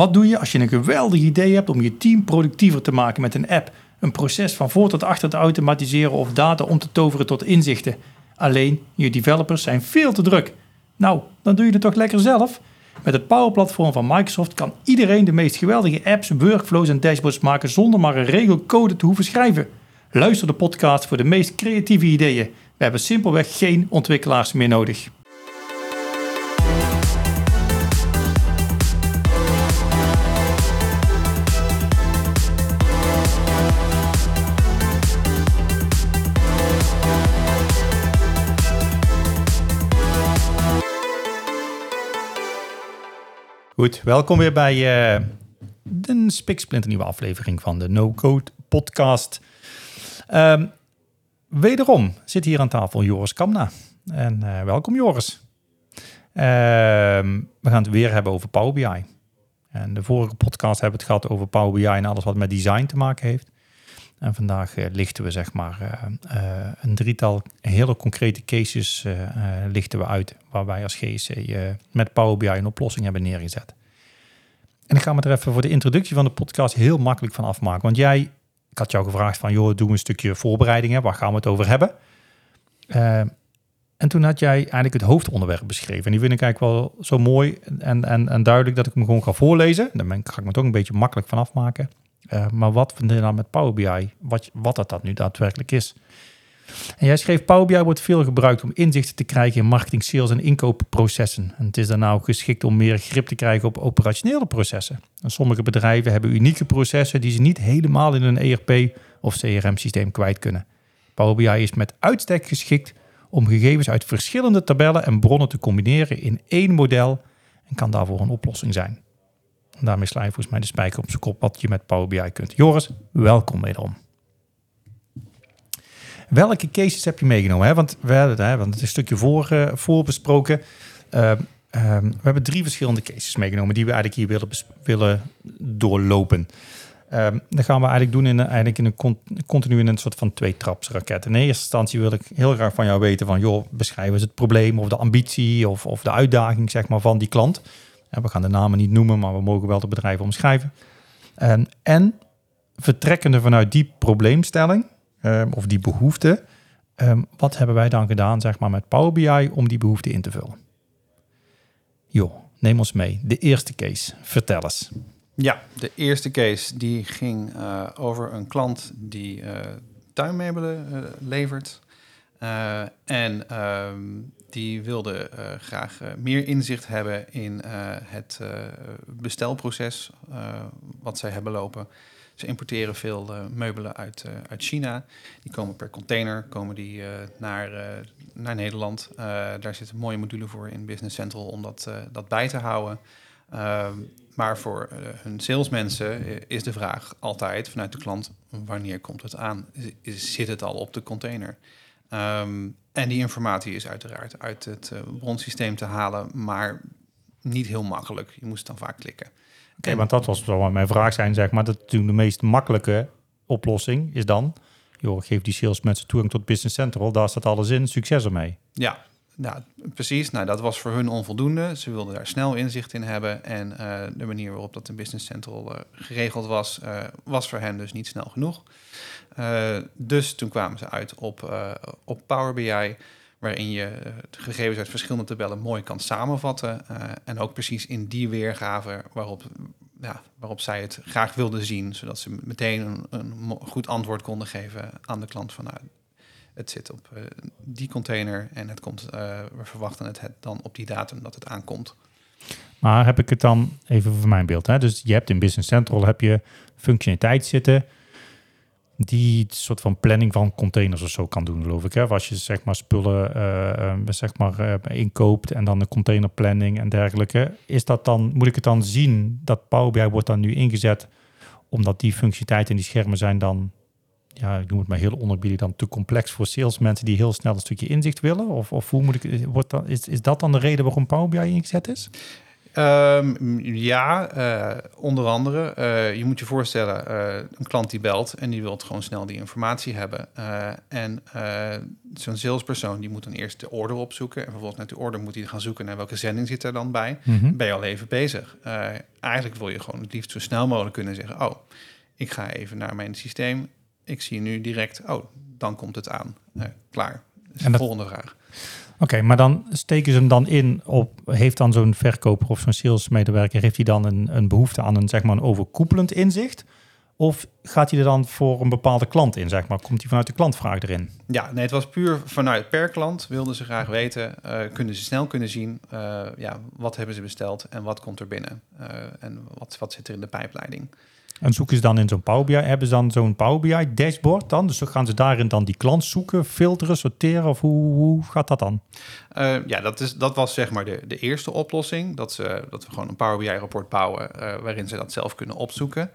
Wat doe je als je een geweldig idee hebt om je team productiever te maken met een app, een proces van voor tot achter te automatiseren of data om te toveren tot inzichten? Alleen, je developers zijn veel te druk. Nou, dan doe je het toch lekker zelf? Met het Power Platform van Microsoft kan iedereen de meest geweldige apps, workflows en dashboards maken zonder maar een regel code te hoeven schrijven. Luister de podcast voor de meest creatieve ideeën. We hebben simpelweg geen ontwikkelaars meer nodig. Goed, welkom weer bij uh, de spiksplinternieuwe aflevering van de No Code podcast. Um, wederom zit hier aan tafel Joris Kamna. En uh, welkom Joris. Ehm, we gaan het weer hebben over Power BI. En de vorige podcast hebben we het gehad over Power BI en alles wat met design te maken heeft. En vandaag uh, lichten we zeg maar een drietal hele concrete cases lichten we uit. Waar wij als GSC met Power BI een oplossing hebben neergezet. En ik ga me er even voor de introductie van de podcast heel makkelijk van afmaken. Want jij, ik had jou gevraagd van, joh, doe een stukje voorbereidingen. Waar gaan we het over hebben? Uh, en toen had jij eigenlijk het hoofdonderwerp beschreven. En die vind ik eigenlijk wel zo mooi en, en, en duidelijk dat ik hem gewoon ga voorlezen. Daar ga ik me toch een beetje makkelijk van afmaken. Uh, maar wat vinden we dan met Power BI? Wat, wat dat, dat nu daadwerkelijk is. En jij schreef Power BI wordt veel gebruikt om inzichten te krijgen in marketing, sales en inkoopprocessen. En het is daarna ook geschikt om meer grip te krijgen op operationele processen. En sommige bedrijven hebben unieke processen die ze niet helemaal in een ERP of CRM-systeem kwijt kunnen. Power BI is met uitstek geschikt om gegevens uit verschillende tabellen en bronnen te combineren in één model en kan daarvoor een oplossing zijn. Daarmee sla je volgens mij de spijker op zijn kop wat je met Power BI kunt. Joris, welkom wederom. Welke cases heb je meegenomen? Hè? Want, we, hè, want het is een stukje voor, uh, voorbesproken. Uh, we hebben drie verschillende cases meegenomen die we eigenlijk hier willen, willen doorlopen. Um, dat gaan we eigenlijk doen in, eigenlijk in een continu in een soort van twee raket. In eerste instantie wil ik heel graag van jou weten van, joh, beschrijf eens het probleem of de ambitie of, of de uitdaging zeg maar, van die klant. En we gaan de namen niet noemen, maar we mogen wel de bedrijven omschrijven. Um, en vertrekkende vanuit die probleemstelling, um, of die behoefte. Um, wat hebben wij dan gedaan zeg maar, met Power BI om die behoefte in te vullen? Jo, neem ons mee. De eerste case, vertel eens. Ja, de eerste case die ging uh, over een klant die uh, tuinmeubelen uh, levert. En um, die wilde graag meer inzicht hebben in het bestelproces wat zij hebben lopen. Ze importeren veel meubelen uit, uit China. Die komen per container komen die, naar, naar Nederland. daar zit een mooie module voor in Business Central om dat, dat bij te houden. Ehm, maar voor hun salesmensen is de vraag altijd vanuit de klant: wanneer komt het aan? zit het al op de container? Um, en die informatie is uiteraard uit het bronsysteem te halen, maar niet heel makkelijk. Je moest dan vaak klikken. Oké, want dat was wel mijn vraag zijn, zeg maar. Dat toen de meest makkelijke oplossing is dan... joh, geef die sales mensen toegang tot Business Central. Daar staat alles in. Succes ermee. Ja, nou, precies. Nou, dat was voor hun onvoldoende. Ze wilden daar snel inzicht in hebben. En uh, de manier waarop dat in Business Central uh, geregeld was, uh, was voor hen dus niet snel genoeg. dus toen kwamen ze uit op, op Power BI waarin je gegevens uit verschillende tabellen mooi kan samenvatten. En ook precies in die weergave waarop, waarop zij het graag wilden zien, zodat ze meteen een, een goed antwoord konden geven aan de klant van nou, het zit op uh, die container en het komt, uh, we verwachten het, het dan op die datum dat het aankomt. Maar heb ik het dan even voor mijn beeld? Hè? Dus je hebt in Business Central heb je functionaliteit zitten die soort van planning van containers of zo kan doen, geloof ik. Hè? Als je zeg maar spullen uh, zeg maar, inkoopt en dan de containerplanning en dergelijke. Is dat dan, moet ik het dan zien dat Power BI wordt dan nu ingezet omdat die functionaliteiten en die schermen zijn dan, ja, ik noem het maar heel onerbiedig, dan te complex voor salesmensen die heel snel een stukje inzicht willen? Of, of hoe moet ik, wordt dan, is, is dat dan de reden waarom Power BI ingezet is? Ehm, ja, eh, onder andere. Eh, je moet je voorstellen, eh, een klant die belt en die wil gewoon snel die informatie hebben. En zo'n salespersoon die moet dan eerst de order opzoeken. En vervolgens met die order moet hij gaan zoeken naar welke zending zit er dan bij. Mhm. Ben je al even bezig. Eigenlijk wil je gewoon het liefst zo snel mogelijk kunnen zeggen... oh, ik ga even naar mijn systeem. Ik zie nu direct, oh, dan komt het aan. Eh, klaar. En de volgende vraag. Oké, maar dan steken ze hem dan in op... Heeft dan zo'n verkoper of zo'n salesmedewerker... heeft hij dan een, een behoefte aan een, zeg maar, een overkoepelend inzicht? Of gaat hij er dan voor een bepaalde klant in, zeg maar? Komt hij vanuit de klantvraag erin? Ja, nee, het was puur vanuit per klant. Wilden ze graag weten, eh, kunnen ze snel kunnen zien... eh, ja, wat hebben ze besteld en wat komt er binnen? En wat, wat zit er in de pijpleiding? En zoeken ze dan in zo'n Power BI? Hebben ze dan zo'n Power BI dashboard dan? Dus gaan ze daarin dan die klant zoeken, filteren, sorteren? Of hoe, hoe gaat dat dan? Eh, ja, dat, is, dat was zeg maar de, de eerste oplossing. Dat, ze, dat we gewoon een Power BI-rapport bouwen eh, waarin ze dat zelf kunnen opzoeken.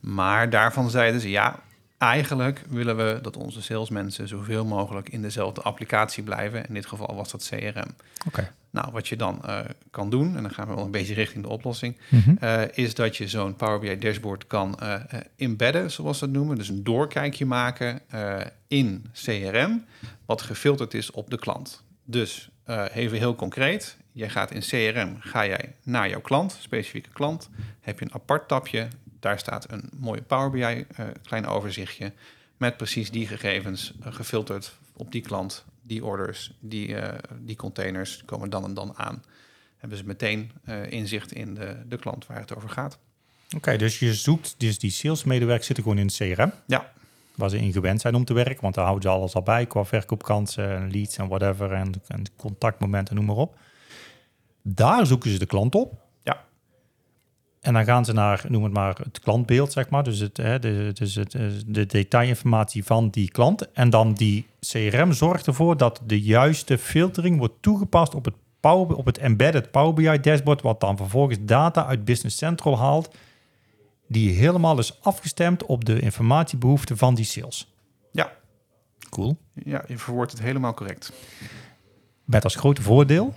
Maar daarvan zeiden ze ja, eigenlijk willen we dat onze salesmensen zoveel mogelijk in dezelfde applicatie blijven. In dit geval was dat CRM. Oké. Nou, wat je dan eh, kan doen, en dan gaan we wel een beetje richting de oplossing, Mhm. eh, is dat je zo'n Power BI dashboard kan eh, embedden, zoals ze dat noemen. Dus een doorkijkje maken in CRM, wat gefilterd is op de klant. Dus even heel concreet, jij gaat in CRM, ga jij naar jouw klant, specifieke klant, heb je een apart tabje, daar staat een mooie Power BI eh, klein overzichtje met precies die gegevens eh, gefilterd op die klant, die orders, die, eh, die containers komen dan en dan aan hebben ze meteen inzicht in de, de klant waar het over gaat. Oké, dus je zoekt, dus die salesmedewerkers zitten gewoon in het CRM. Ja. Waar ze in gewend zijn om te werken, want daar houden ze alles al bij qua verkoopkansen en leads en whatever en, en contactmomenten, noem maar op. Daar zoeken ze de klant op. En dan gaan ze naar, noem het maar, het klantbeeld, zeg maar. Dus, het, hè, de, dus het, eh, de detailinformatie van die klant. En dan die CRM zorgt ervoor dat de juiste filtering wordt toegepast op het, Power, op het embedded Power BI dashboard, wat dan vervolgens data uit Business Central haalt, die helemaal is afgestemd op de informatiebehoeften van die sales. Ja. Cool. Ja, je verwoordt het helemaal correct. Met als grote voordeel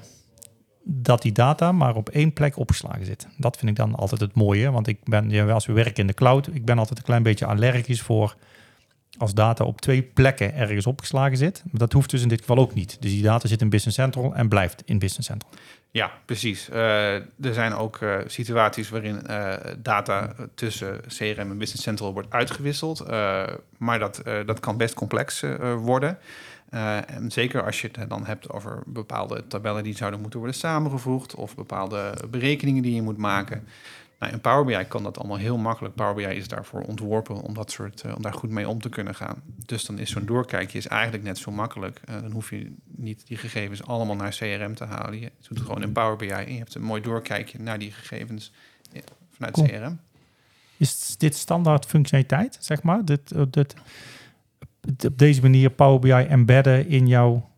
dat die data maar op één plek opgeslagen zit. Dat vind ik dan altijd het mooie, want ik ben, ja, als we werken in de cloud, ik ben altijd een klein beetje allergisch voor als data op twee plekken ergens opgeslagen zit. Maar dat hoeft dus in dit geval ook niet. Dus die data zit in Business Central en blijft in Business Central. Ja, precies. Eh, er zijn ook eh, situaties waarin eh, data tussen CRM en Business Central wordt uitgewisseld. Maar dat, dat kan best complex worden. Eh, en zeker als je het dan hebt over bepaalde tabellen die zouden moeten worden samengevoegd. Of bepaalde berekeningen die je moet maken. Nou, in Power BI kan dat allemaal heel makkelijk. Power BI is daarvoor ontworpen om, dat soort, eh, om daar goed mee om te kunnen gaan. Dus dan is zo'n doorkijkje is eigenlijk net zo makkelijk. Eh, dan hoef je niet die gegevens allemaal naar CRM te halen. Je doet het gewoon in Power BI en je hebt een mooi doorkijkje naar die gegevens vanuit Cool. CRM. Is dit standaard functionaliteit, zeg maar? Dit, dit, op deze manier Power BI embedden in jouw,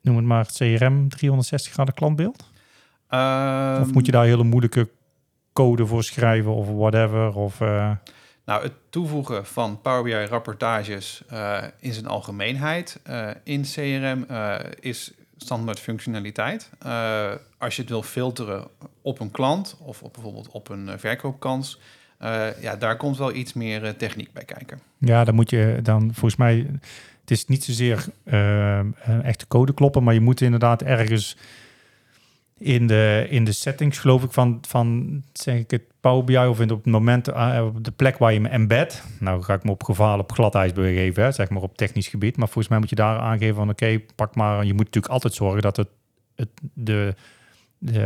noem het maar, CRM 360 graden klantbeeld? of Ehm, moet je daar hele moeilijke code voor schrijven of whatever? Of, eh, Nou, het toevoegen van Power BI rapportages eh, in zijn algemeenheid eh, in CRM is standaard functionaliteit. Als je het wil filteren op een klant of op bijvoorbeeld op een verkoopkans, ja, daar komt wel iets meer eh, techniek bij kijken. ja, dan moet je dan volgens mij... Het is niet zozeer eh, een echte code kloppen, maar je moet inderdaad ergens in de, in de settings, geloof ik, van, van zeg ik het Power BI of in, op het moment, eh, op de plek waar je me embed. Nou ga ik me op gevaar op glad ijs begeven, zeg maar op technisch gebied. Maar volgens mij moet je daar aangeven van oké, pak maar. Je moet natuurlijk altijd zorgen dat het, het, de, de,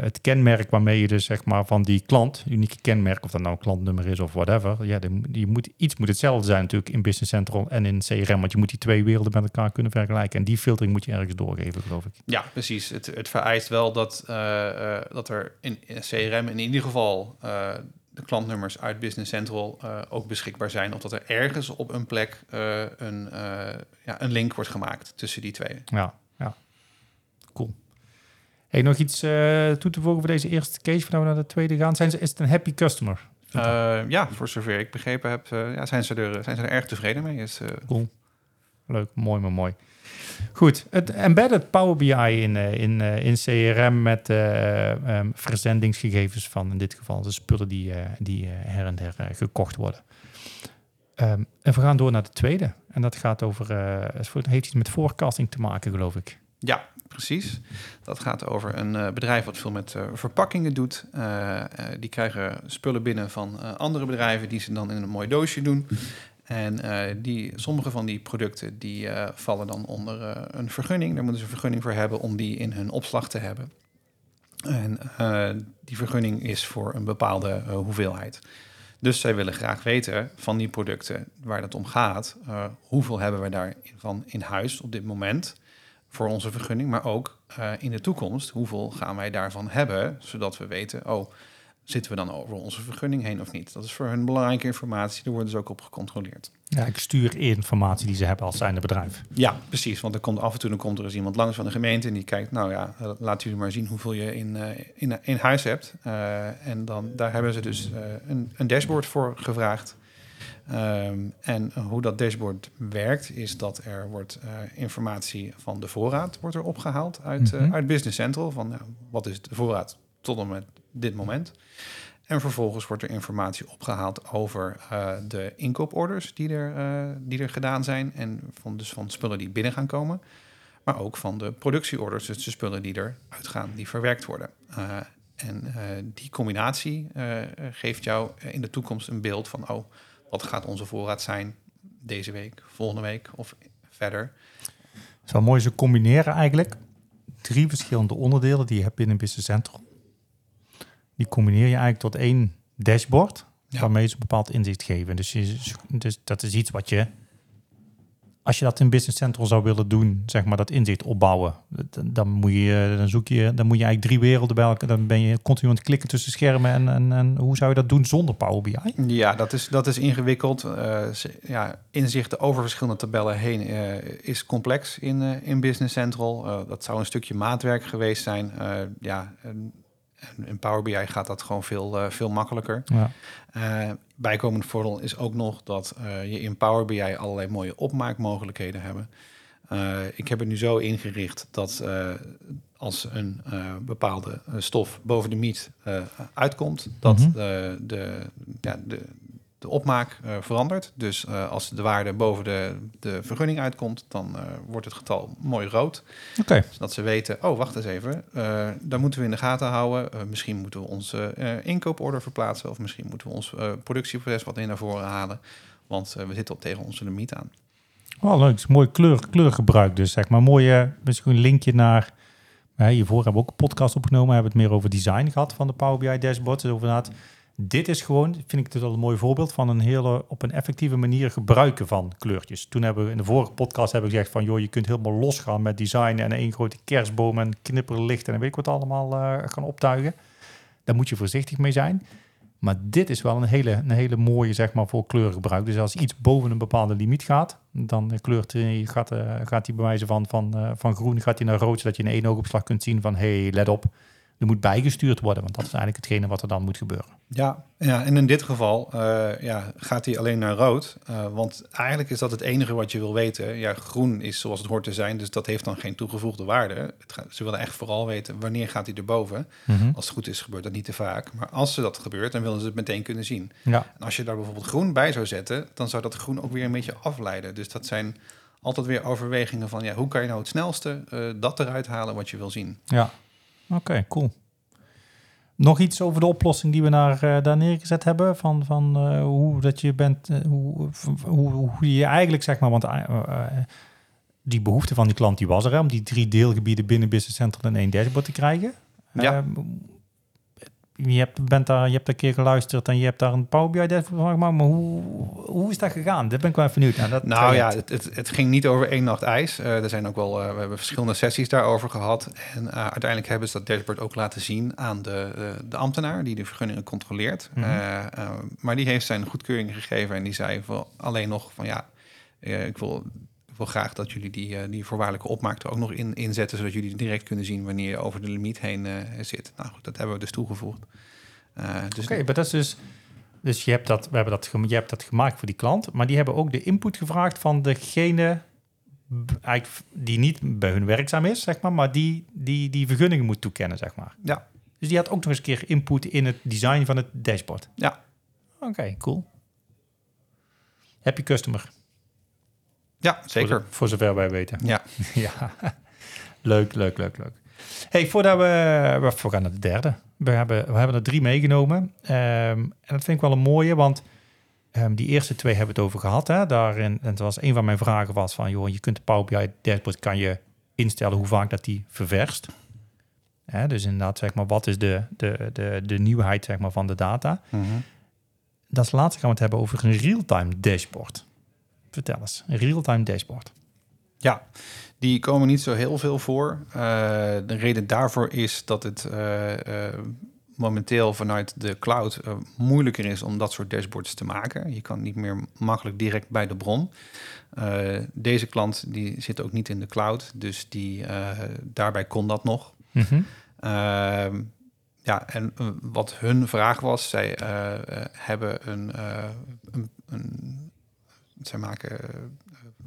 het kenmerk waarmee je dus zeg maar van die klant, unieke kenmerk, of dat nou een klantnummer is of whatever. Ja, de, je moet, iets moet hetzelfde zijn natuurlijk in Business Central en in CRM. Want je moet die twee werelden met elkaar kunnen vergelijken. En die filtering moet je ergens doorgeven, geloof ik. Ja, precies. Het, het vereist wel dat, eh, eh, dat er in, in CRM in ieder geval eh, de klantnummers uit Business Central ook beschikbaar zijn. Of dat er ergens op een plek een, ja, een link wordt gemaakt tussen die twee. Ja, ja. Cool. Hey, nog iets eh, toe te voegen voor deze eerste case voordat we naar de tweede gaan? Zijn ze, is het een happy customer? Eh, ja, voor zover ik begrepen heb, eh, ja, zijn, ze er, zijn ze er erg tevreden mee. Is, Cool. leuk. Mooi, maar mooi. Goed, het embedded Power BI in, in, in CRM met eh, ehm, verzendingsgegevens van in dit geval de spullen die, die her en der gekocht worden. Ehm, en we gaan door naar de tweede. En dat gaat over, het heeft iets met forecasting te maken, geloof ik. Ja, precies. Dat gaat over een eh, bedrijf wat veel met eh, verpakkingen doet. Eh, die krijgen spullen binnen van andere bedrijven die ze dan in een mooi doosje doen. En die, sommige van die producten die vallen dan onder een vergunning. Daar moeten ze een vergunning voor hebben om die in hun opslag te hebben. En die vergunning is voor een bepaalde hoeveelheid. Dus zij willen graag weten van die producten waar het om gaat, hoeveel hebben we daarvan in huis op dit moment voor onze vergunning, maar ook eh, in de toekomst, hoeveel gaan wij daarvan hebben, zodat we weten, oh, zitten we dan over onze vergunning heen of niet? Dat is voor hun belangrijke informatie, daar worden ze ook op gecontroleerd. Ja, ik stuur informatie die ze hebben als zijnde bedrijf. Ja, precies, want er komt af en toe dan komt er eens iemand langs van de gemeente en die kijkt, nou ja, laat jullie maar zien hoeveel je in, eh, in, in huis hebt. Eh, en dan, daar hebben ze dus een, een dashboard voor gevraagd. Ehm, en hoe dat dashboard werkt, is dat er wordt eh, informatie van de voorraad wordt er opgehaald uit, eh, Mhm. uit Business Central. Van nou, wat is de voorraad tot en met dit moment. En vervolgens wordt er informatie opgehaald over eh, de inkooporders die er, die er gedaan zijn. En van, dus van spullen die binnen gaan komen. Maar ook van de productieorders, dus de spullen die eruit gaan, die verwerkt worden. En die combinatie geeft jou in de toekomst een beeld van... oh, wat gaat onze voorraad zijn deze week, volgende week of verder. Het is wel mooi, ze combineren eigenlijk drie verschillende onderdelen die je hebt binnen Business Central. Die combineer je eigenlijk tot één dashboard, Ja. waarmee ze een bepaald inzicht geven. Dus, je, dus dat is iets wat je, als je dat in Business Central zou willen doen, zeg maar dat inzicht opbouwen, dan, moet je, dan zoek je, dan moet je eigenlijk drie werelden bij elkaar, dan ben je continu aan het klikken tussen schermen en, en, en hoe zou je dat doen zonder Power BI? Ja, dat is, dat is ingewikkeld. Ze- ja, inzichten over verschillende tabellen heen eh, is complex in, eh, in Business Central. Dat zou een stukje maatwerk geweest zijn. Ja, en, in Power BI gaat dat gewoon veel, eh, veel makkelijker. Ja. Eh, bijkomend voordeel is ook nog dat eh, je in Power BI allerlei mooie opmaakmogelijkheden hebben. Ik heb het nu zo ingericht dat als een bepaalde stof boven de miet eh, uitkomt, dat Mhm. de, de, ja, de, de opmaak eh, verandert. Dus eh, als de waarde boven de, de vergunning uitkomt, dan eh, wordt het getal mooi rood. Oké, Zodat ze weten, oh, wacht eens even, daar moeten we in de gaten houden. Misschien moeten we onze inkooporder verplaatsen... of misschien moeten we ons productieproces wat in naar voren halen. Want we zitten op tegen onze limiet aan. Oh, leuk. Mooi kleur, kleurgebruik dus, zeg maar. Mooie, misschien een linkje naar... Hiervoor hebben we ook een podcast opgenomen. We hebben het meer over design gehad van de Power BI dashboard. Dus inderdaad, dit is gewoon, vind ik het wel een mooi voorbeeld van een hele op een effectieve manier gebruiken van kleurtjes. Toen hebben we in de vorige podcast hebben gezegd van, joh, je kunt helemaal losgaan met design en één grote kerstboom en knipperlicht en weet ik wat allemaal uh, gaan optuigen. Daar moet je voorzichtig mee zijn. Maar dit is wel een hele, een hele mooie, zeg maar, voor kleurgebruik. Dus als iets boven een bepaalde limiet gaat, dan kleurt gaat, uh, gaat hij bij wijze van, van, uh, van groen gaat hij naar rood, zodat je in één oogopslag kunt zien van, hey, let op, er moet bijgestuurd worden, want dat is eigenlijk hetgene wat er dan moet gebeuren. Ja, ja en in dit geval uh, ja, gaat hij alleen naar rood. Uh, want eigenlijk is dat het enige wat je wil weten. Ja, groen is zoals het hoort te zijn, dus dat heeft dan geen toegevoegde waarde. Het gaat, ze willen echt vooral weten wanneer gaat hij erboven. Mm -hmm. Als het goed is, gebeurt dat niet te vaak. Maar als ze dat gebeurt, dan willen ze het meteen kunnen zien. Ja. En als je daar bijvoorbeeld groen bij zou zetten, dan zou dat groen ook weer een beetje afleiden. Dus dat zijn altijd weer overwegingen van ja, hoe kan je nou het snelste uh, dat eruit halen wat je wil zien. Ja, oké, okay, cool. Nog iets over de oplossing die we naar, uh, daar neergezet hebben? Van, van uh, hoe dat je bent, uh, hoe, hoe, hoe je eigenlijk zeg maar, want die behoefte van die klant die was er, hè, om die drie deelgebieden binnen Business Central in één dashboard te krijgen. Ja. Je, hebt, bent daar, je hebt een keer geluisterd en je hebt daar een Power BI dashboard van gemaakt, maar hoe, hoe is dat gegaan? Daar ben ik wel even benieuwd naar. Dat nou ja, het, het, het, ging niet over één nacht ijs. Uh, er zijn ook wel, uh, we hebben verschillende sessies daarover gehad. En uh, uiteindelijk hebben ze dat dashboard ook laten zien aan de, de ambtenaar die de vergunningen controleert. Mm -hmm. maar die heeft zijn goedkeuring gegeven en die zei voor alleen nog van ja, ik wil wil graag dat jullie die, uh, die voorwaardelijke opmaak er ook nog in, inzetten, zodat jullie direct kunnen zien wanneer je over de limiet heen uh, zit. Nou goed, dat hebben we dus toegevoegd. Uh, dus Oké, maar dat is dus. Dus je hebt dat, we hebben dat, je hebt dat gemaakt voor die klant, maar die hebben ook de input gevraagd van degene die niet bij hun werkzaam is, zeg maar, maar die, die die vergunningen moet toekennen, zeg maar. Ja. Dus die had ook nog eens een keer input in het design van het dashboard. Ja. Oké, cool. Happy customer. Ja, zeker. Voor, zo- voor zover wij weten. Ja. ja. leuk, leuk, leuk, leuk. Hey, voordat we, we gaan naar de derde. We hebben, we hebben er drie meegenomen. Ehm, en dat vind ik wel een mooie, want ehm, die eerste twee hebben we het over gehad. Hè? Daarin, en het was een van mijn vragen was van, joh, je kunt de Power BI dashboard kan je instellen hoe vaak dat die ververst. Hè, dus inderdaad, zeg maar, wat is de, de, de, de nieuwheid zeg maar, van de data? Mhm. Dat is later gaan we het hebben over een real-time dashboard. Vertel eens, een real-time dashboard. Ja, die komen niet zo heel veel voor. Eh, de reden daarvoor is dat het eh, eh, momenteel vanuit de cloud moeilijker is om dat soort dashboards te maken. Je kan niet meer makkelijk direct bij de bron. Deze klant die zit ook niet in de cloud, dus die, daarbij kon dat nog. Mhm. Ehm, ja, en wat hun vraag was, zij hebben een, een, een zij maken eh,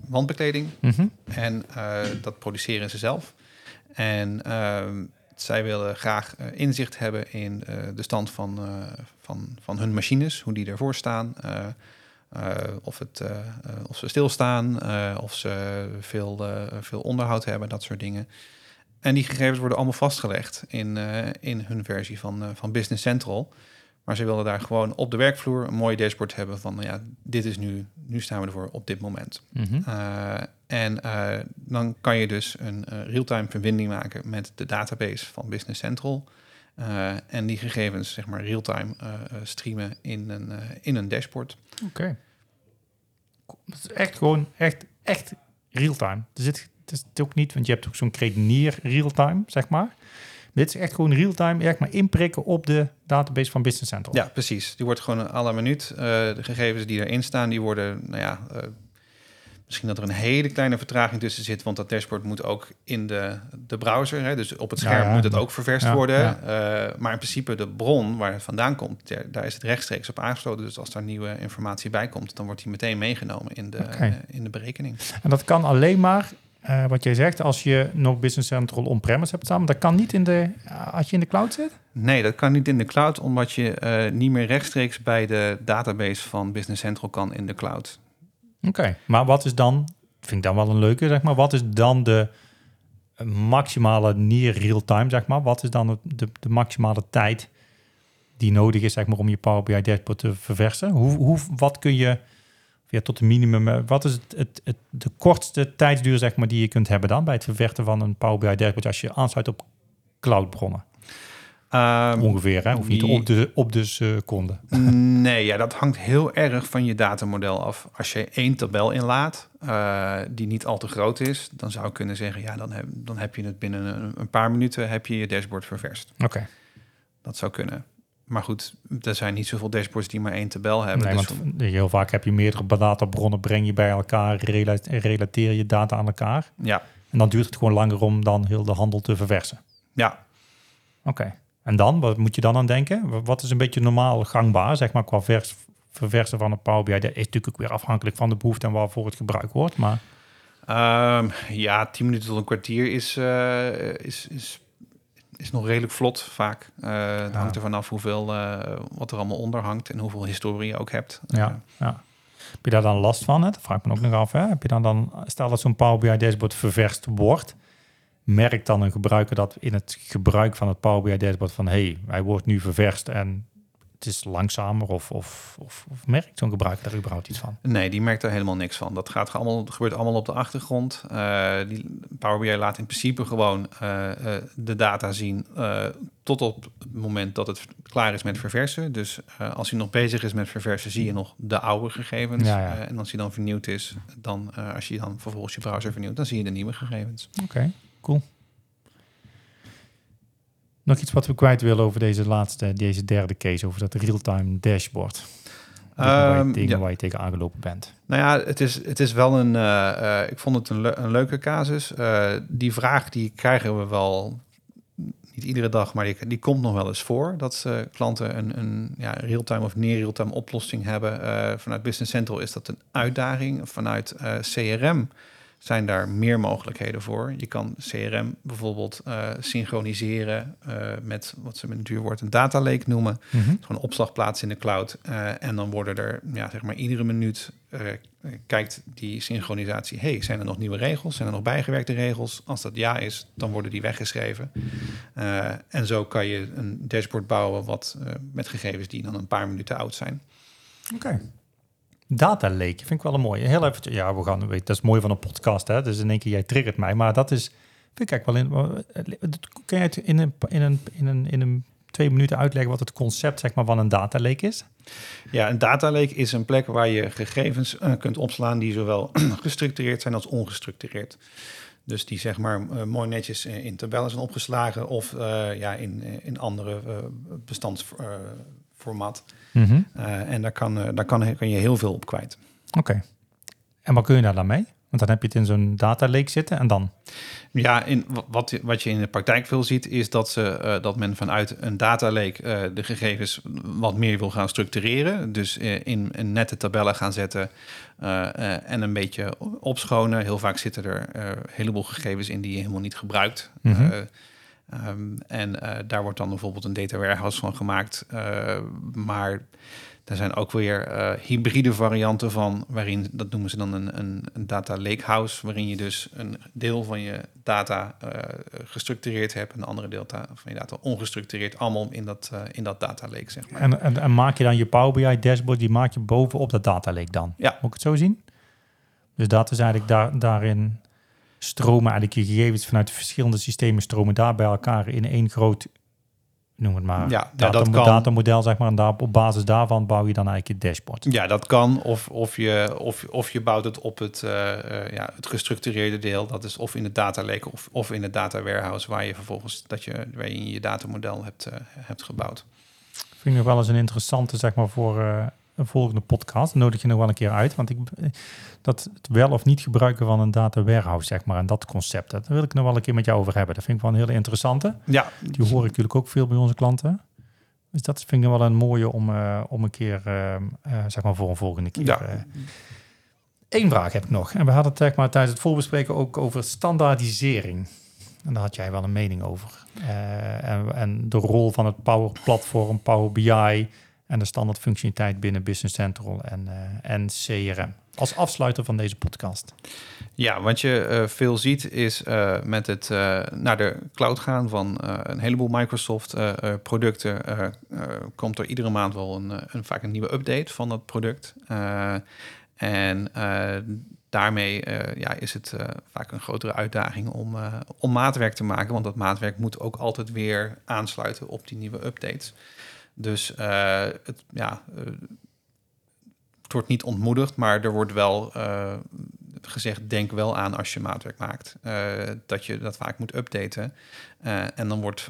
wandbekleding Mhm. en eh, dat produceren ze zelf. En ehm, zij willen graag eh, inzicht hebben in de stand van, van, van hun machines, hoe die ervoor staan. of, het, of ze stilstaan, of ze veel, veel onderhoud hebben, dat soort dingen. En die gegevens worden allemaal vastgelegd in, in hun versie van, van Business Central. Maar ze wilden daar gewoon op de werkvloer een mooi dashboard hebben van, ja, dit is nu, nu staan we ervoor op dit moment. Mhm. Uh, en uh, dan kan je dus een uh, real-time verbinding maken met de database van Business Central. En die gegevens, zeg maar, real-time streamen in een, in een dashboard. Oké. Okay. Het is echt gewoon, echt, echt real-time. Er zit, het is het ook niet, want je hebt ook zo'n credenier real-time, zeg maar. Dit is echt gewoon real-time, echt maar inprikken op de database van Business Central. Ja, precies. Die wordt gewoon la minuut. Uh, de gegevens die erin staan, die worden, nou ja, uh, misschien dat er een hele kleine vertraging tussen zit, want dat dashboard moet ook in de, de browser, hè, dus op het scherm ja, ja. moet het ook ververst ja, worden. Uh, maar in principe de bron waar het vandaan komt, daar, daar, is het rechtstreeks op aangesloten. Dus als daar nieuwe informatie bij komt, dan wordt die meteen meegenomen in de, okay. in de berekening. En dat kan alleen maar uh, wat jij zegt, als je nog Business Central on-premise hebt staan, dat kan niet in de, als je in de cloud zit? Nee, dat kan niet in de cloud, omdat je uh, niet meer rechtstreeks bij de database van Business Central kan in de cloud. Oké, okay. maar wat is dan, vind ik dan wel een leuke, zeg maar, wat is dan de maximale near real-time, zeg maar? Wat is dan de, de maximale tijd die nodig is, zeg maar, om je Power BI dashboard te verversen? Hoe, hoe, wat kun je ja, tot een minimum. Wat is het, het, het, de kortste tijdsduur zeg maar, die je kunt hebben dan bij het verwerken van een Power BI dashboard als je aansluit op cloudbronnen? Um, Ongeveer, hè? Of niet op de, op de seconde? Nee, ja, dat hangt heel erg van je datamodel af. Als je één tabel inlaat uh, die niet al te groot is, dan zou ik kunnen zeggen, ja, dan heb, dan heb je het binnen een, een paar minuten heb je je dashboard ververst. Oké. Okay. Dat zou kunnen. Maar goed, er zijn niet zoveel dashboards die maar één tabel hebben. Nee, dus want heel vaak heb je meerdere databronnen, breng je bij elkaar, relateer je data aan elkaar. Ja. En dan duurt het gewoon langer om dan heel de handel te verversen. Ja. Oké. Okay. En dan, wat moet je dan aan denken? Wat is een beetje normaal gangbaar, zeg maar, qua vers, verversen van een Power BI? Dat is natuurlijk ook weer afhankelijk van de behoefte en waarvoor het gebruikt wordt, maar... Um, ja, 10 minuten tot een kwartier is, uh, is, is is nog redelijk vlot vaak. Uh, het ja. hangt er vanaf hoeveel, uh, wat er allemaal onder hangt en hoeveel historie je ook hebt. Ja, uh, ja. Heb je daar dan last van? Hè? Dat vraag ik me ook nog af. Hè? Heb je dan dan, stel dat zo'n Power BI dashboard ververst wordt, merkt dan een gebruiker dat in het gebruik van het Power BI dashboard van hé, hey, hij wordt nu ververst en het is langzamer of, of, of, of merkt zo'n gebruiker daar überhaupt iets van? Nee, die merkt er helemaal niks van. Dat, gaat allemaal, dat gebeurt allemaal op de achtergrond. Uh, die Power BI laat in principe gewoon uh, uh, de data zien tot op het moment dat het klaar is met verversen. Dus als hij nog bezig is met verversen, zie je nog de oude gegevens. Ja, ja. en als hij dan vernieuwd is, dan als je dan vervolgens je browser vernieuwt, dan zie je de nieuwe gegevens. Oké, okay, cool. Nog iets wat we kwijt willen over deze laatste, deze derde case, over dat real-time dashboard. Waar, je tegen, ja. waar je tegen aangelopen bent. Nou ja, het is, het is wel een. Uh, uh, ik vond het een, le een leuke casus. Uh, die vraag die krijgen we wel niet iedere dag, maar die, die komt nog wel eens voor. Dat klanten een, een ja, real-time of near real-time oplossing hebben. vanuit Business Central is dat een uitdaging. Vanuit CRM zijn daar meer mogelijkheden voor. Je kan CRM bijvoorbeeld uh, synchroniseren uh, met wat ze met een duur woord een data lake noemen. Mhm. Gewoon opslagplaats in de cloud. Uh, en dan worden er, ja, zeg maar, iedere minuut kijkt die synchronisatie. hey, zijn er nog nieuwe regels? Zijn er nog bijgewerkte regels? Als dat ja is, dan worden die weggeschreven. en zo kan je een dashboard bouwen wat met gegevens die dan een paar minuten oud zijn. Oké. Data lake vind ik wel een mooie. Heel even, ja, we gaan, dat is mooi van een podcast, hè. Dus in één keer, jij triggert mij. Maar dat is, ik eigenlijk wel in, kun je het in een, in een, in een, in een twee minuten uitleggen wat het concept zeg maar, van een data lake is? Ja, een data lake is een plek waar je gegevens uh, kunt opslaan die zowel gestructureerd zijn als ongestructureerd. Dus die zeg maar uh, mooi netjes in tabellen zijn opgeslagen of ja, in, in andere bestandsformaat. Mm -hmm. Uh, en daar, kan, uh, daar kan, kan je heel veel op kwijt. Oké. Okay. En wat kun je daar dan mee? Want dan heb je het in zo'n data lake zitten en dan? Ja, in, wat, wat je in de praktijk veel ziet, is dat, ze, uh, dat men vanuit een data lake de gegevens wat meer wil gaan structureren. Dus in, in nette tabellen gaan zetten en een beetje opschonen. Heel vaak zitten er een heleboel gegevens in die je helemaal niet gebruikt. Mm -hmm. Um, en uh, daar wordt dan bijvoorbeeld een data warehouse van gemaakt. Uh, maar er zijn ook weer uh, hybride varianten van, waarin, dat noemen ze dan een, een, een data lakehouse, waarin je dus een deel van je data gestructureerd hebt en een andere deel van je data ongestructureerd, allemaal in dat, in dat data lake, zeg maar. En, en, en, maak je dan je Power BI dashboard, die maak je bovenop dat data lake dan? Ja. Moet ik het zo zien? Dus dat is eigenlijk daar, daarin stromen eigenlijk je gegevens vanuit de verschillende systemen stromen daar bij elkaar in één groot, noem het maar, ja, data, dat kan. datamodel, zeg maar. En daar, op basis daarvan bouw je dan eigenlijk je dashboard. Ja, dat kan. Of, of, je, of, of je bouwt het op het, uh, uh, ja, het gestructureerde deel. Dat is of in het data lake of, of in het data warehouse, waar je vervolgens dat je, waar je je datamodel hebt, uh, hebt gebouwd. Vind ik nog wel eens een interessante, zeg maar, voor een volgende podcast. Dan nodig je nog wel een keer uit. Want ik, dat het wel of niet gebruiken van een data warehouse, zeg maar, en dat concept, dat wil ik nog wel een keer met jou over hebben. Dat vind ik wel een hele interessante. Ja. Die hoor ik natuurlijk ook veel bij onze klanten. Dus dat vind ik wel een mooie om, uh, om een keer, uh, uh, zeg maar, voor een volgende keer. Ja. Eén vraag heb ik nog. En we hadden het zeg maar, tijdens het voorbespreken ook over standaardisering. En daar had jij wel een mening over. en, en de rol van het Power Platform, Power BI en de standaard functionaliteit binnen Business Central en, uh, en CRM. Als afsluiter van deze podcast. Ja, wat je uh, veel ziet is uh, met het naar de cloud gaan van een heleboel Microsoft producten, komt er iedere maand wel een, een, vaak een nieuwe update van dat product. en daarmee ja, is het vaak een grotere uitdaging om, om maatwerk te maken, want dat maatwerk moet ook altijd weer aansluiten op die nieuwe updates. Dus uh, het, ja, het wordt niet ontmoedigd, maar er wordt wel uh, gezegd: denk wel aan als je maatwerk maakt. dat je dat vaak moet updaten. en dan wordt,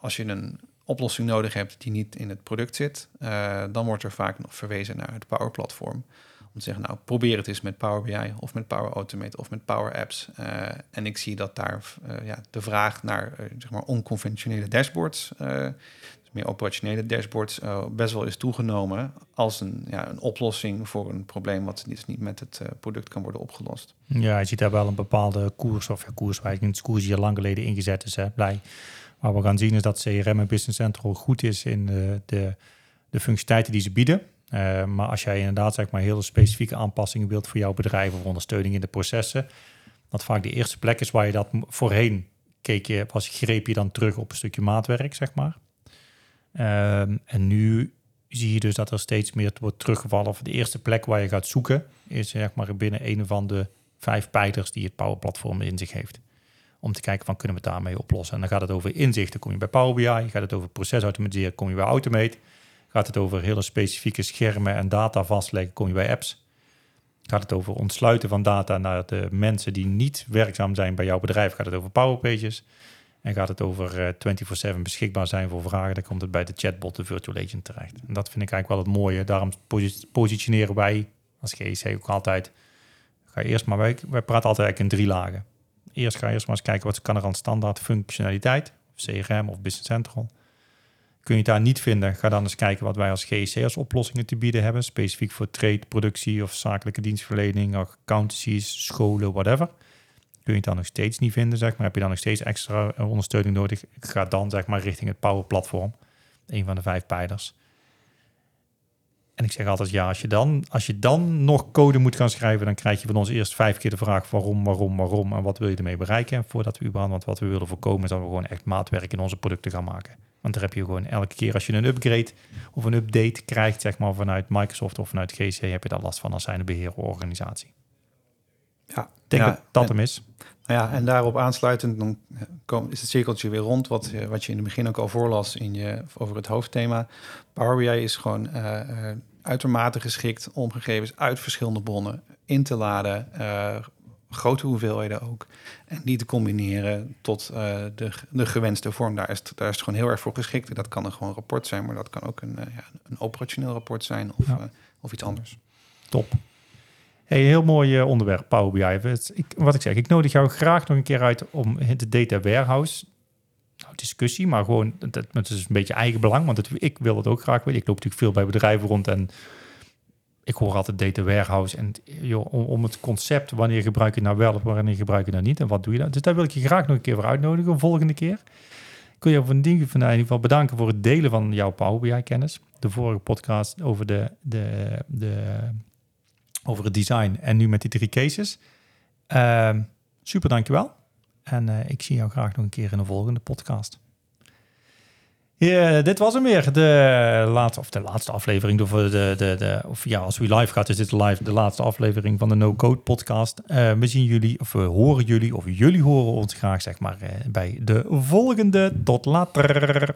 als je een oplossing nodig hebt die niet in het product zit, dan wordt er vaak nog verwezen naar het Power Platform. Om te zeggen, nou, probeer het eens met Power BI of met Power Automate of met Power Apps. en ik zie dat daar ja, de vraag naar zeg maar onconventionele dashboards meer operationele dashboards uh, best wel is toegenomen als een, ja, een oplossing voor een probleem wat niet met het uh, product kan worden opgelost. Ja, je ziet daar wel een bepaalde koers of ja, waar ik koers die al lang geleden ingezet is. Hè, blij. Maar we gaan zien is dat CRM en Business Central goed is in de, de, de functionaliteiten die ze bieden. Uh, maar als jij inderdaad zeg maar hele specifieke aanpassingen wilt voor jouw bedrijf of ondersteuning in de processen, dat vaak de eerste plek is waar je dat voorheen keek je, was, greep je dan terug op een stukje maatwerk, zeg maar. Um, en nu zie je dus dat er steeds meer wordt teruggevallen. Of de eerste plek waar je gaat zoeken is zeg maar binnen een van de vijf pijlers die het Power Platform in zich heeft. Om te kijken van kunnen we het daarmee oplossen. En dan gaat het over inzichten, kom je bij Power BI. Gaat het over procesautomatiseren, kom je bij Automate. Gaat het over hele specifieke schermen en data vastleggen, kom je bij apps. Gaat het over ontsluiten van data naar de mensen die niet werkzaam zijn bij jouw bedrijf, gaat het over Power Pages. En gaat het over uh, 24/7 beschikbaar zijn voor vragen, dan komt het bij de chatbot, de virtual agent terecht. En dat vind ik eigenlijk wel het mooie. Daarom positioneren wij als GEC ook altijd. Ga eerst maar, wij, praten altijd in drie lagen. Eerst ga je eerst maar eens kijken wat kan er aan standaard functionaliteit, CRM of Business Central. Kun je daar niet vinden, ga dan eens kijken wat wij als GEC als oplossingen te bieden hebben. Specifiek voor trade, productie of zakelijke dienstverlening, accountancies, scholen, whatever. Kun je het dan nog steeds niet vinden, zeg maar. Heb je dan nog steeds extra ondersteuning nodig? Ga dan zeg maar richting het Power Platform. Een van de vijf pijlers. En ik zeg altijd, ja, als je, dan, als je dan nog code moet gaan schrijven, dan krijg je van ons eerst vijf keer de vraag waarom, waarom, waarom en wat wil je ermee bereiken. En voordat we überhaupt, want wat we willen voorkomen is dat we gewoon echt maatwerk in onze producten gaan maken. Want daar heb je gewoon elke keer als je een upgrade of een update krijgt, zeg maar vanuit Microsoft of vanuit GC, heb je daar last van als zijnde beheerorganisatie. Ja, Ik denk ja, dat dat en- hem is. Nou ja, en daarop aansluitend dan kom, is het cirkeltje weer rond. Wat, eh, wat je in het begin ook al voorlas in je, over het hoofdthema. Power BI is gewoon eh, eh, uitermate geschikt om gegevens uit verschillende bronnen in te laden. grote hoeveelheden ook. En die te combineren tot de, de gewenste vorm. Daar is, het, daar is het gewoon heel erg voor geschikt. Dat kan een gewoon rapport zijn, maar dat kan ook een, ja, een operationeel rapport zijn of, Ja. of iets anders. Top. Hey, heel mooi eh, onderwerp, Power BI. Het- wat ik zeg, ik nodig jou graag nog een keer uit om de data warehouse nou, discussie, maar gewoon, dat, dat is een beetje eigen belang, want het, ik wil het ook graag weten. Ik loop natuurlijk veel bij bedrijven rond en ik hoor altijd data warehouse en joh, om, het concept, wanneer gebruik je het nou wel of wanneer gebruik je het nou niet en wat doe je dan? Dus daar wil ik je graag nog een keer voor uitnodigen, volgende keer. Ik wil je van ding van in ieder geval bedanken voor het delen van jouw Power BI kennis. De vorige podcast over de, de, de over het design en nu met die drie cases. Ehm, super, dankjewel. En eh, ik zie jou graag nog een keer in een volgende podcast. Ja, dit was hem weer. De laatste, of de laatste aflevering. Of, de, de, de, of ja, als we live gaat, is dit live de laatste aflevering van de No Code podcast. Eh, we zien jullie, of we horen jullie, of jullie horen ons graag, zeg maar, eh, bij de volgende. Tot later.